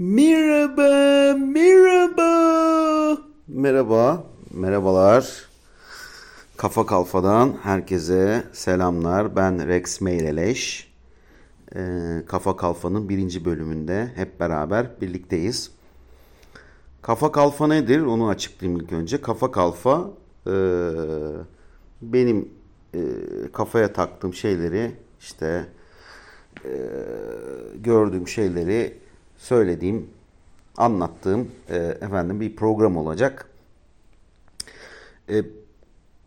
Merhaba, merhaba. Merhaba, merhabalar. Kafa Kalfa'dan herkese selamlar. Ben Rex Meyreleş. Ee, Kafa Kalfa'nın birinci bölümünde hep beraber birlikteyiz. Kafa Kalfa nedir? Onu açıklayayım ilk önce. Kafa Kalfa e, benim e, kafaya taktığım şeyleri işte e, gördüğüm şeyleri söylediğim, anlattığım e, efendim bir program olacak. E,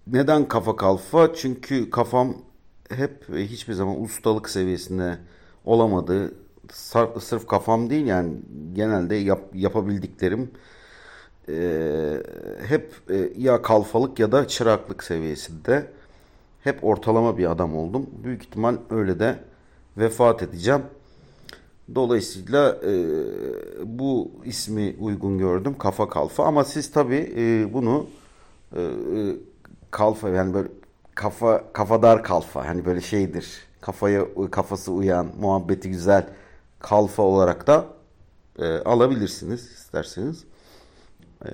neden kafa kalfa? Çünkü kafam hep ve hiçbir zaman ustalık seviyesinde olamadı. Sırf kafam değil yani genelde yap, yapabildiklerim e, hep e, ya kalfalık ya da çıraklık seviyesinde. Hep ortalama bir adam oldum. Büyük ihtimal öyle de vefat edeceğim. Dolayısıyla e, bu ismi uygun gördüm. Kafa kalfa. Ama siz tabii e, bunu e, kalfa yani böyle kafa kafadar kalfa. Hani böyle şeydir. Kafaya kafası uyan, muhabbeti güzel kalfa olarak da e, alabilirsiniz isterseniz. E,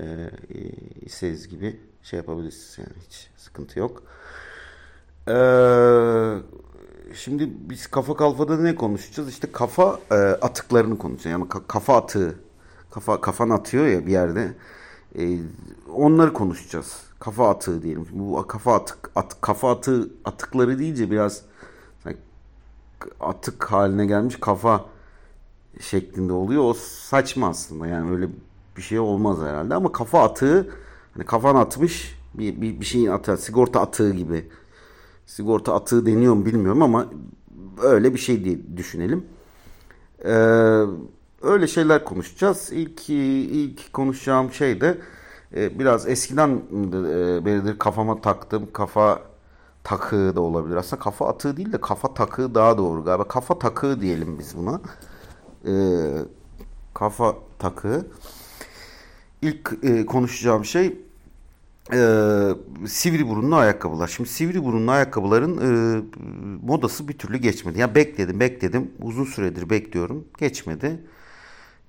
istediğiniz gibi şey yapabilirsiniz yani hiç sıkıntı yok. Eee şimdi biz kafa kalfada ne konuşacağız? İşte kafa e, atıklarını konuşacağız. Yani kafa atığı, kafa kafan atıyor ya bir yerde. E, onları konuşacağız. Kafa atığı diyelim. Bu kafa atık, at, kafa atığı atıkları deyince biraz atık haline gelmiş kafa şeklinde oluyor. O saçma aslında. Yani öyle bir şey olmaz herhalde. Ama kafa atığı hani kafan atmış bir, bir, bir şeyin atığı, sigorta atığı gibi sigorta atığı deniyor mu bilmiyorum ama öyle bir şey diye düşünelim. Ee, öyle şeyler konuşacağız. İlk ilk konuşacağım şey de e, biraz eskiden e, beridir kafama taktığım kafa takığı da olabilir. Aslında kafa atığı değil de kafa takığı daha doğru galiba. Kafa takığı diyelim biz buna. Ee, kafa takığı. İlk e, konuşacağım şey e, sivri burunlu ayakkabılar. Şimdi sivri burunlu ayakkabıların e, modası bir türlü geçmedi. Ya yani bekledim bekledim uzun süredir bekliyorum geçmedi.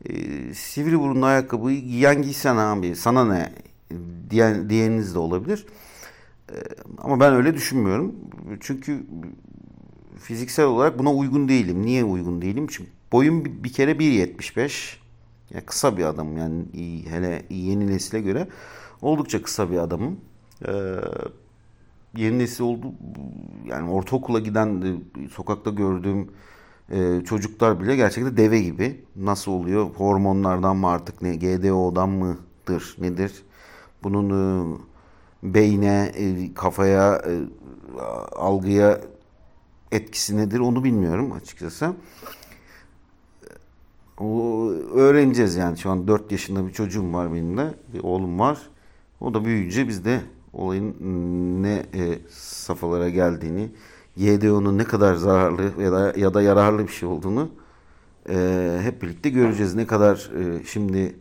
E, sivri burunlu ayakkabıyı giyen giysen abi sana ne diyen, diyeniniz de olabilir. E, ama ben öyle düşünmüyorum. Çünkü fiziksel olarak buna uygun değilim. Niye uygun değilim? Çünkü boyum bir, bir kere 1.75. Ya kısa bir adam yani hele yeni nesile göre oldukça kısa bir adamım. Ee, yeni nesil oldu yani ortaokula giden e, sokakta gördüğüm e, çocuklar bile gerçekten deve gibi. Nasıl oluyor? Hormonlardan mı artık ne? GDO'dan mıdır? Nedir? Bunun e, beyne, e, kafaya, e, algıya etkisi nedir onu bilmiyorum açıkçası. O, öğreneceğiz yani. Şu an 4 yaşında bir çocuğum var benim de. Bir oğlum var. O da büyüyünce biz de olayın ne e, safhalara geldiğini, YDO'nun ne kadar zararlı ya da ya da yararlı bir şey olduğunu e, hep birlikte göreceğiz. Ne kadar e, şimdi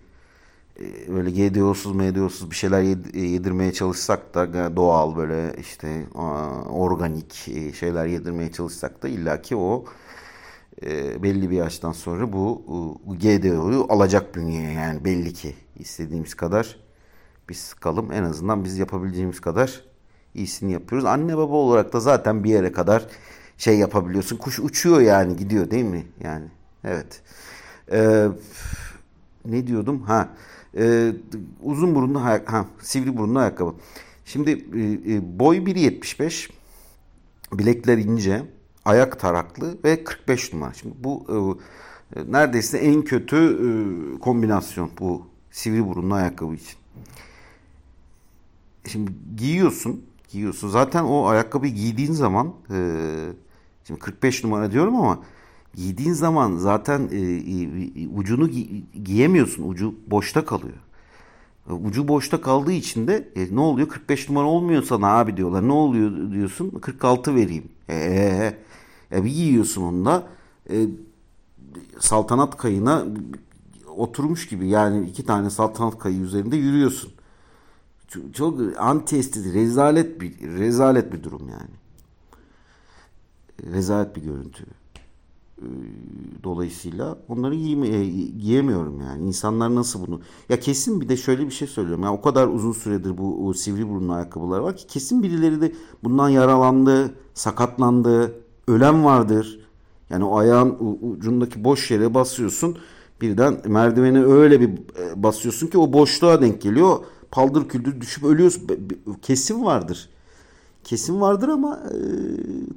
e, böyle GDO'suz, MDO'suz bir şeyler e, yedirmeye çalışsak da doğal böyle işte organik e, şeyler yedirmeye çalışsak da illaki o e, belli bir yaştan sonra bu GDO'yu alacak bünyeye yani belli ki istediğimiz kadar biz sıkalım. En azından biz yapabileceğimiz kadar iyisini yapıyoruz. Anne baba olarak da zaten bir yere kadar şey yapabiliyorsun. Kuş uçuyor yani gidiyor değil mi? Yani evet. Ee, ne diyordum? Ha e, uzun burunlu ha, sivri burunlu ayakkabı. Şimdi e, e boy 1.75 bilekler ince ayak taraklı ve 45 numara. Şimdi bu e, neredeyse en kötü e, kombinasyon bu sivri burunlu ayakkabı için. Şimdi giyiyorsun, giyiyorsun. Zaten o ayakkabıyı giydiğin zaman e, şimdi 45 numara diyorum ama giydiğin zaman zaten e, e, ucunu gi giyemiyorsun. Ucu boşta kalıyor. E, ucu boşta kaldığı için de e, ne oluyor? 45 numara olmuyor sana abi diyorlar. Ne oluyor diyorsun? 46 vereyim. Eee e, bir giyiyorsun onu da e, saltanat kayına oturmuş gibi yani iki tane saltanat kayı üzerinde yürüyorsun çok, çok anti estetik rezalet bir rezalet bir durum yani. Rezalet bir görüntü. dolayısıyla onları giyme, e, giyemiyorum yani. İnsanlar nasıl bunu? Ya kesin bir de şöyle bir şey söylüyorum. Ya o kadar uzun süredir bu sivri burunlu ayakkabılar var ki kesin birileri de bundan yaralandı, sakatlandı, ölen vardır. Yani o ayağın ucundaki boş yere basıyorsun. Birden merdiveni öyle bir e, basıyorsun ki o boşluğa denk geliyor. Paldır küldür düşüp ölüyorsun. Kesin vardır kesim vardır ama e,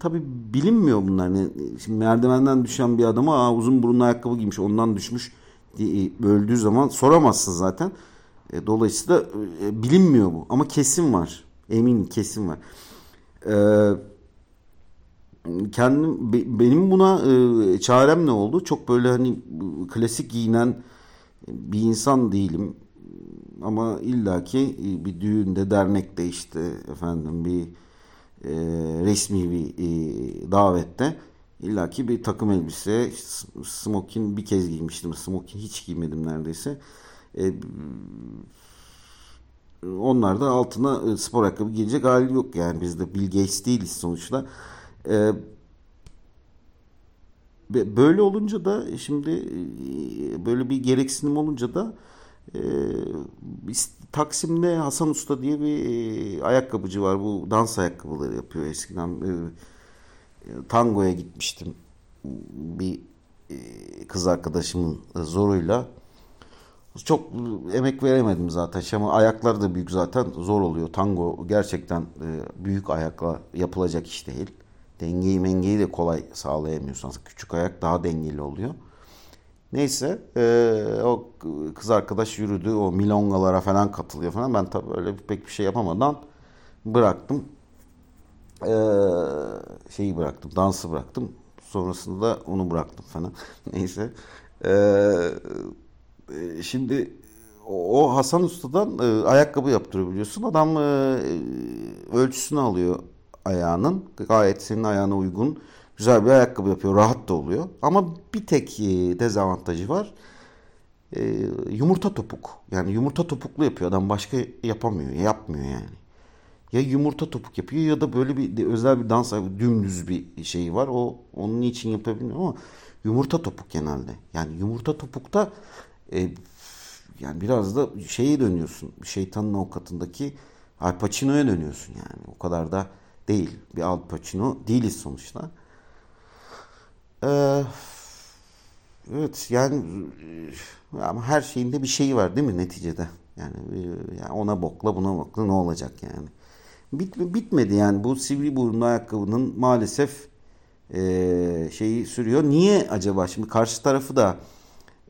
tabii bilinmiyor bunlar. Yani, şimdi merdivenden düşen bir adama Aa, uzun burunlu ayakkabı giymiş ondan düşmüş diye öldüğü zaman soramazsın zaten. E, dolayısıyla e, bilinmiyor bu ama kesim var. Emin kesim var. E, kendim benim buna e, çarem ne oldu? Çok böyle hani klasik giyinen bir insan değilim. Ama illaki bir düğünde, dernekte işte efendim bir e, resmi bir e, davette illaki bir takım elbise, smokin bir kez giymiştim. Smokin hiç giymedim neredeyse. E, onlar da altına e, spor ayakkabı giyecek hali yok yani biz de Bill Gates değiliz sonuçta. E, böyle olunca da şimdi e, böyle bir gereksinim olunca da e, Taksim'de Hasan Usta diye bir e, ayakkabıcı var. Bu dans ayakkabıları yapıyor eskiden. E, tangoya gitmiştim. Bir e, kız arkadaşımın zoruyla. Çok emek veremedim zaten. Ama ayaklar da büyük zaten. Zor oluyor. Tango gerçekten e, büyük ayakla yapılacak iş değil. Dengeyi mengeyi de kolay sağlayamıyorsanız küçük ayak daha dengeli oluyor. Neyse e, o kız arkadaş yürüdü. O milongalara falan katılıyor falan. Ben tabii öyle pek bir şey yapamadan bıraktım. E, şeyi bıraktım. Dansı bıraktım. Sonrasında onu bıraktım falan. Neyse. E, şimdi o Hasan Usta'dan e, ayakkabı yaptırıyor biliyorsun. Adam e, ölçüsünü alıyor ayağının. Gayet senin ayağına uygun güzel bir ayakkabı yapıyor. Rahat da oluyor. Ama bir tek e, dezavantajı var. E, yumurta topuk. Yani yumurta topuklu yapıyor. Adam başka yapamıyor. Yapmıyor yani. Ya yumurta topuk yapıyor ya da böyle bir özel bir dans dümdüz bir şeyi var. O onun için yapabiliyor ama yumurta topuk genelde. Yani yumurta topukta e, yani biraz da şeye dönüyorsun. Şeytanın avukatındaki Al Pacino'ya dönüyorsun yani. O kadar da değil. Bir Al Pacino değiliz sonuçta. Ee, evet yani ama her şeyinde bir şeyi var değil mi neticede? Yani, yani ona bokla buna bokla ne olacak yani? Bit, bitmedi yani bu sivri burunlu ayakkabının maalesef e, şeyi sürüyor. Niye acaba? Şimdi karşı tarafı da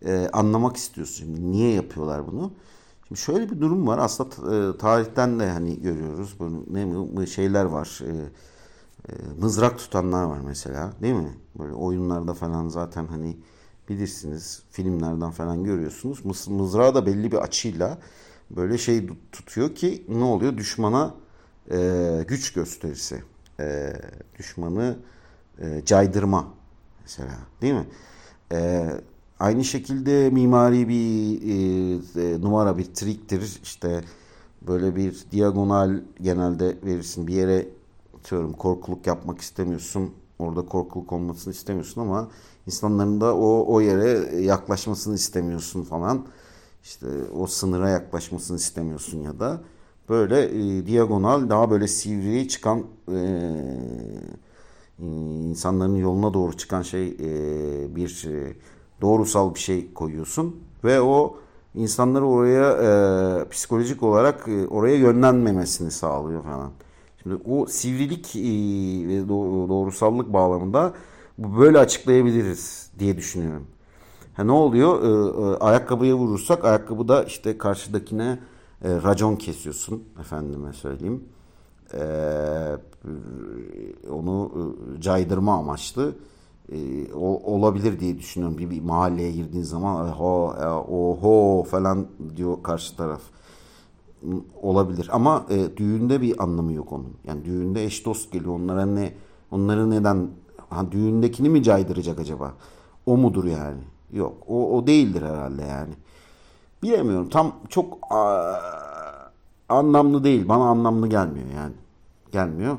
e, anlamak istiyorsun. Şimdi niye yapıyorlar bunu? Şimdi şöyle bir durum var. Aslında e, tarihten de hani görüyoruz. Böyle ne şeyler var. E, e, mızrak tutanlar var mesela değil mi? Böyle oyunlarda falan zaten hani bilirsiniz filmlerden falan görüyorsunuz. Mız, mızrağı da belli bir açıyla böyle şey tutuyor ki ne oluyor? Düşmana e, güç gösterisi. E, düşmanı e, caydırma mesela değil mi? E, aynı şekilde mimari bir e, e, numara bir triktir. İşte böyle bir diagonal genelde verirsin bir yere atıyorum korkuluk yapmak istemiyorsun. Orada korkuluk olmasını istemiyorsun ama insanların da o, o yere yaklaşmasını istemiyorsun falan. İşte o sınıra yaklaşmasını istemiyorsun ya da böyle e, diagonal daha böyle sivri çıkan e, insanların yoluna doğru çıkan şey e, bir e, doğrusal bir şey koyuyorsun ve o insanları oraya e, psikolojik olarak e, oraya yönlenmemesini sağlıyor falan. Şimdi o sivrilik e, ve doğrusallık bağlamında böyle açıklayabiliriz diye düşünüyorum. Ha, ne oluyor? Ee, ayakkabıya vurursak ayakkabıda işte karşıdakine e, racon kesiyorsun efendime söyleyeyim. Onu e, caydırma amaçlı e, o, olabilir diye düşünüyorum. Bir, bir mahalleye girdiğin zaman oho, oho falan diyor karşı taraf olabilir. Ama e, düğünde bir anlamı yok onun. Yani düğünde eş dost geliyor. Onlara ne onları neden ha, düğündekini mi caydıracak acaba? O mudur yani? Yok. O, o değildir herhalde yani. Bilemiyorum. Tam çok a, anlamlı değil. Bana anlamlı gelmiyor yani. Gelmiyor.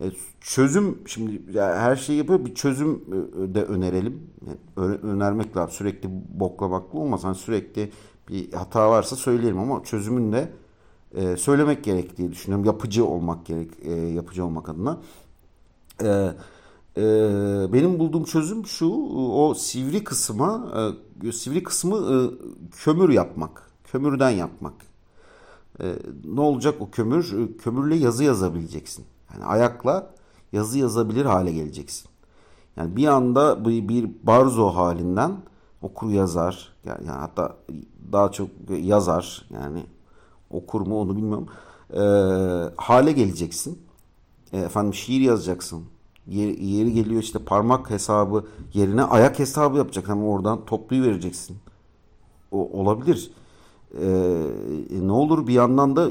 E, çözüm şimdi ya her şeyi yapıyor bir çözüm e, de önerelim. Yani önermek lazım. Sürekli boklamaklı olmaz. Hani sürekli bir hata varsa söyleyelim ama çözümün de e, söylemek gerek diye düşünüyorum. Yapıcı olmak gerek, e, yapıcı olmak adına. E, e, benim bulduğum çözüm şu, o sivri kısma, e, sivri kısmı e, kömür yapmak, kömürden yapmak. E, ne olacak o kömür? Kömürle yazı yazabileceksin. Yani ayakla yazı yazabilir hale geleceksin. Yani bir anda bir, bir barzo halinden okur yazar yani hatta daha çok yazar yani okur mu onu bilmiyorum e, hale geleceksin. E, efendim şiir yazacaksın. Yeri, yeri geliyor işte parmak hesabı yerine ayak hesabı yapacaksın ama oradan topluyu vereceksin. O olabilir. Ee, ne olur bir yandan da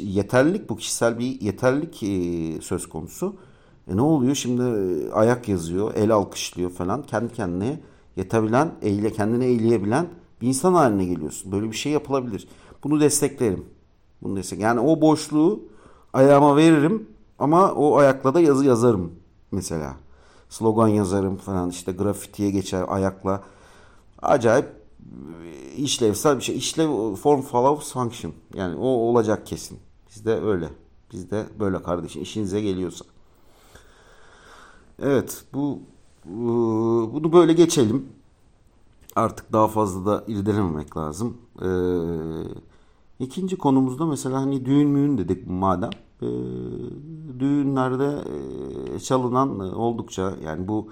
yeterlilik bu kişisel bir yeterlilik e, söz konusu. E ne oluyor şimdi e, ayak yazıyor, el alkışlıyor falan kendi kendine yetebilen, eyle, kendini eğleyebilen bir insan haline geliyorsun. Böyle bir şey yapılabilir. Bunu desteklerim. Bunu destek. Yani o boşluğu ayağıma veririm ama o ayakla da yazı yazarım mesela. Slogan yazarım falan işte grafitiye geçer ayakla. Acayip e, işlevsel bir şey. İşlev form follows function. Yani o olacak kesin. Bizde öyle. Bizde böyle kardeşim. işinize geliyorsa. Evet bu bunu böyle geçelim. Artık daha fazla da irdelememek lazım. Ee, ikinci konumuzda mesela hani düğün müğün dedik madem. Ee, düğünlerde e, çalınan e, oldukça yani bu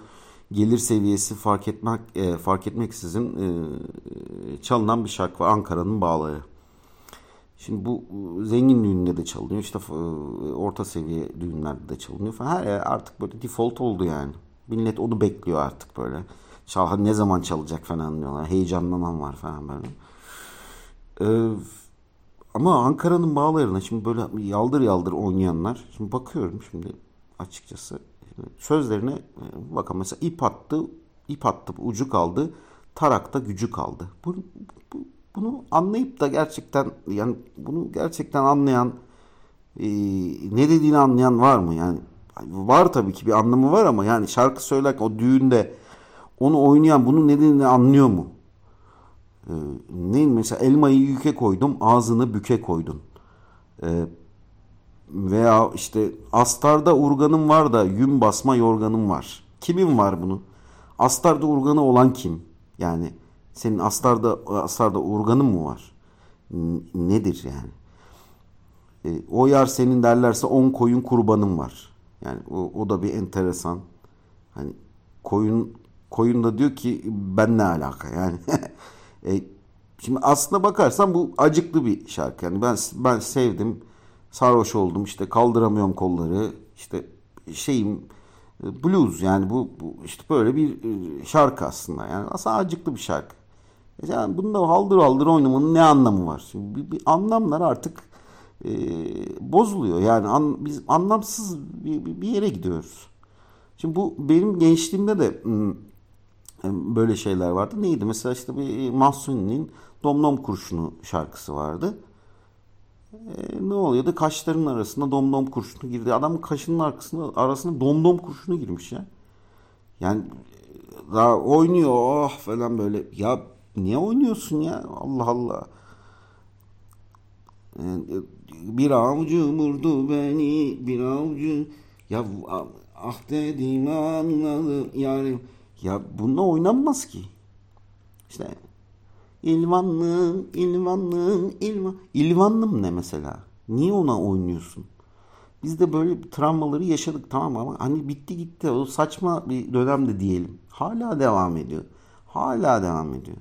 gelir seviyesi fark etmek e, fark etmeksizin e, çalınan bir şarkı var Ankara'nın bağları. Şimdi bu zengin düğünde de çalınıyor. işte e, orta seviye düğünlerde de çalınıyor falan. Her yer artık böyle default oldu yani. Millet onu bekliyor artık böyle. Çal ne zaman çalacak falan diyorlar. Heyecanlanan var falan böyle. Ee, ama Ankara'nın bağlarına şimdi böyle yaldır yaldır oynayanlar. Şimdi bakıyorum şimdi açıkçası. Sözlerine e, bakın mesela ip attı, ip attı, ucu kaldı. Tarakta gücü kaldı. Bu, bu, bunu anlayıp da gerçekten yani bunu gerçekten anlayan e, ne dediğini anlayan var mı? Yani var tabii ki bir anlamı var ama yani şarkı söylerken o düğünde onu oynayan bunun nedenini anlıyor mu? Ee, ne mesela elmayı yüke koydum ağzını büke koydun. Ee, veya işte astarda urganım var da yün basma yorganım var. Kimin var bunu? Astarda urganı olan kim? Yani senin astarda astarda urganın mı var? Nedir yani? E, o yar senin derlerse on koyun kurbanın var. Yani o, o da bir enteresan. Hani koyun koyun da diyor ki ben ne alaka yani. e, şimdi aslına bakarsan bu acıklı bir şarkı. Yani ben ben sevdim. Sarhoş oldum işte kaldıramıyorum kolları. işte şeyim e, blues yani bu, bu işte böyle bir e, şarkı aslında. Yani aslında acıklı bir şarkı. E, yani bunda haldır haldır oynamanın ne anlamı var? Şimdi bir, bir anlamlar artık e, bozuluyor. Yani an, biz anlamsız bir, bir yere gidiyoruz. Şimdi bu benim gençliğimde de böyle şeyler vardı. Neydi? Mesela işte bir Mahsuni'nin Domdom Kurşunu şarkısı vardı. E, ne oluyordu? Kaşların arasında domdom kurşunu girdi. Adam kaşının arkasında arasında domdom kurşunu girmiş ya. Yani daha oynuyor oh falan böyle. Ya niye oynuyorsun ya? Allah Allah. Yani, bir avcı vurdu beni bir avcı ya ah dediğimi anladı yani ya bununla oynanmaz ki işte İlvanlım, İlvanlım, İlvan. İlvanlım ne mesela? Niye ona oynuyorsun? Biz de böyle travmaları yaşadık tamam ama hani bitti gitti o saçma bir dönemde diyelim. Hala devam ediyor. Hala devam ediyor.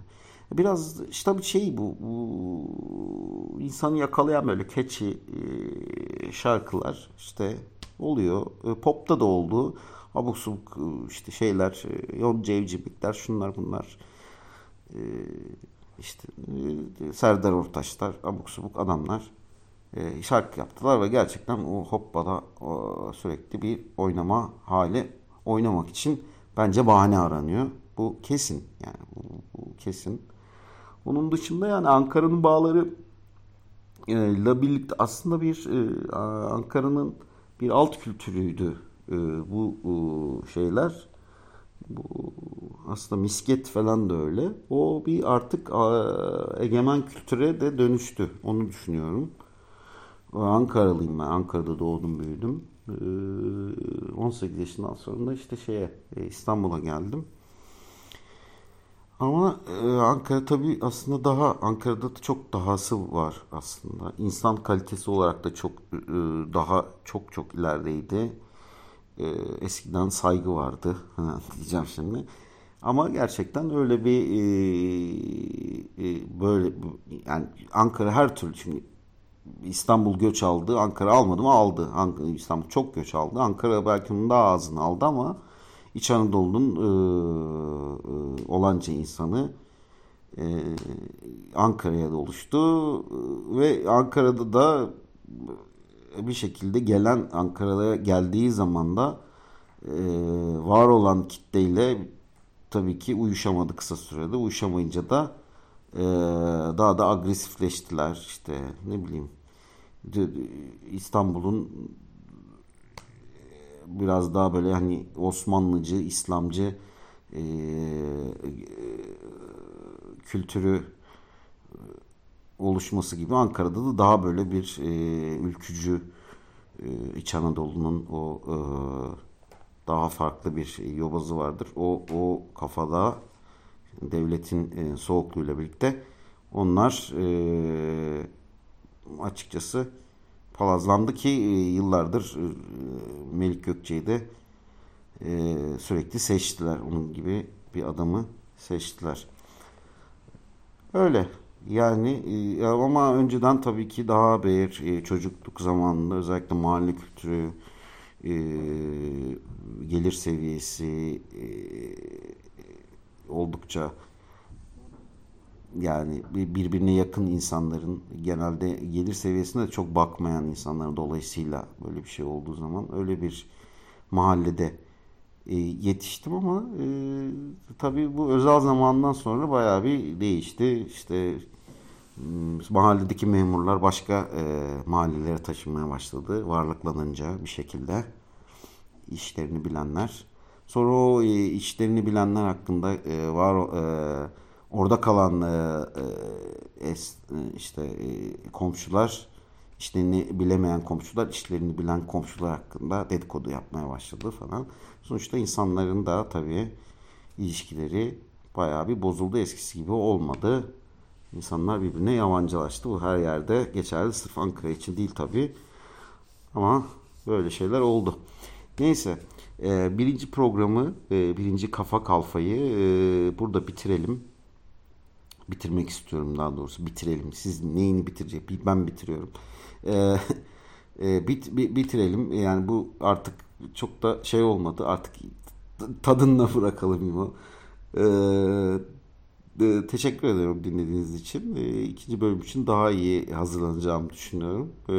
Biraz işte bir şey bu, bu insanı yakalayan böyle e, şarkılar işte oluyor. E, pop'ta da oldu. Abuk subuk e, işte şeyler, yon cevcimlikler, şunlar bunlar. işte Serdar Ortaçlar, abuk subuk adamlar şarkı yaptılar ve gerçekten o hoppala sürekli bir oynama hali oynamak için bence bahane aranıyor. Bu kesin yani bu, bu kesin. Onun dışında yani Ankara'nın bağları ile birlikte aslında bir e, Ankara'nın bir alt kültürüydü e, bu e, şeyler. Bu aslında misket falan da öyle. O bir artık egemen kültüre de dönüştü. Onu düşünüyorum. Ankaralıyım ben. Ankara'da doğdum, büyüdüm. E, 18 yaşından sonra da işte şeye e, İstanbul'a geldim. Ama e, Ankara tabii aslında daha Ankara'da da çok dahası var aslında. İnsan kalitesi olarak da çok e, daha çok çok ilerideydi. E, eskiden saygı vardı diyeceğim şimdi. Ama gerçekten öyle bir e, e, böyle yani Ankara her türlü şimdi İstanbul göç aldı. Ankara almadı mı? Aldı. Ankara, İstanbul çok göç aldı. Ankara belki onun daha azını aldı ama İç Anadolu'nun e, e, olanca insanı e, Ankara'ya da oluştu ve Ankara'da da bir şekilde gelen Ankara'ya geldiği zaman da e, var olan kitleyle tabii ki uyuşamadı kısa sürede. Uyuşamayınca da e, daha da agresifleştiler işte ne bileyim İstanbul'un biraz daha böyle hani Osmanlıcı, İslamcı e, kültürü oluşması gibi Ankara'da da daha böyle bir e, ülkücü e, İç Anadolu'nun o e, daha farklı bir yobazı vardır. O o kafada devletin e, soğukluğuyla birlikte onlar e, açıkçası palazlandı ki e, yıllardır e, Melik Gökçe'yi de e, sürekli seçtiler. Onun gibi bir adamı seçtiler. Öyle. Yani ama önceden tabii ki daha bir çocukluk zamanında özellikle mahalle kültürü, gelir seviyesi oldukça yani birbirine yakın insanların genelde gelir seviyesine çok bakmayan insanların dolayısıyla böyle bir şey olduğu zaman öyle bir mahallede e, yetiştim ama e, tabii bu özel zamandan sonra bayağı bir değişti. İşte mahalledeki memurlar başka e, mahallelere taşınmaya başladı varlıklanınca bir şekilde işlerini bilenler. Sonra o e, işlerini bilenler hakkında e, var e, orada kalan e, e, es, e, işte e, komşular işlerini bilemeyen komşular işlerini bilen komşular hakkında dedikodu yapmaya başladı falan. Sonuçta insanların da tabii ilişkileri bayağı bir bozuldu eskisi gibi olmadı. İnsanlar birbirine yabancılaştı. Bu her yerde geçerli. Sırf Ankara için değil tabii. Ama böyle şeyler oldu. Neyse. E, birinci programı, e, birinci kafa kalfayı e, burada bitirelim bitirmek istiyorum daha doğrusu bitirelim. Siz neyini bitirecek? Ben bitiriyorum. Ee, e, bit, bitirelim. Yani bu artık çok da şey olmadı. Artık tadınla bırakalım o. Ee, e, teşekkür ederim dinlediğiniz için. E, ikinci bölüm için daha iyi hazırlanacağımı düşünüyorum. E,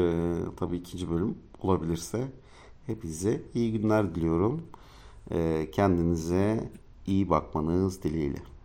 tabii ikinci bölüm olabilirse hepinize iyi günler diliyorum. E, kendinize iyi bakmanız dileğiyle.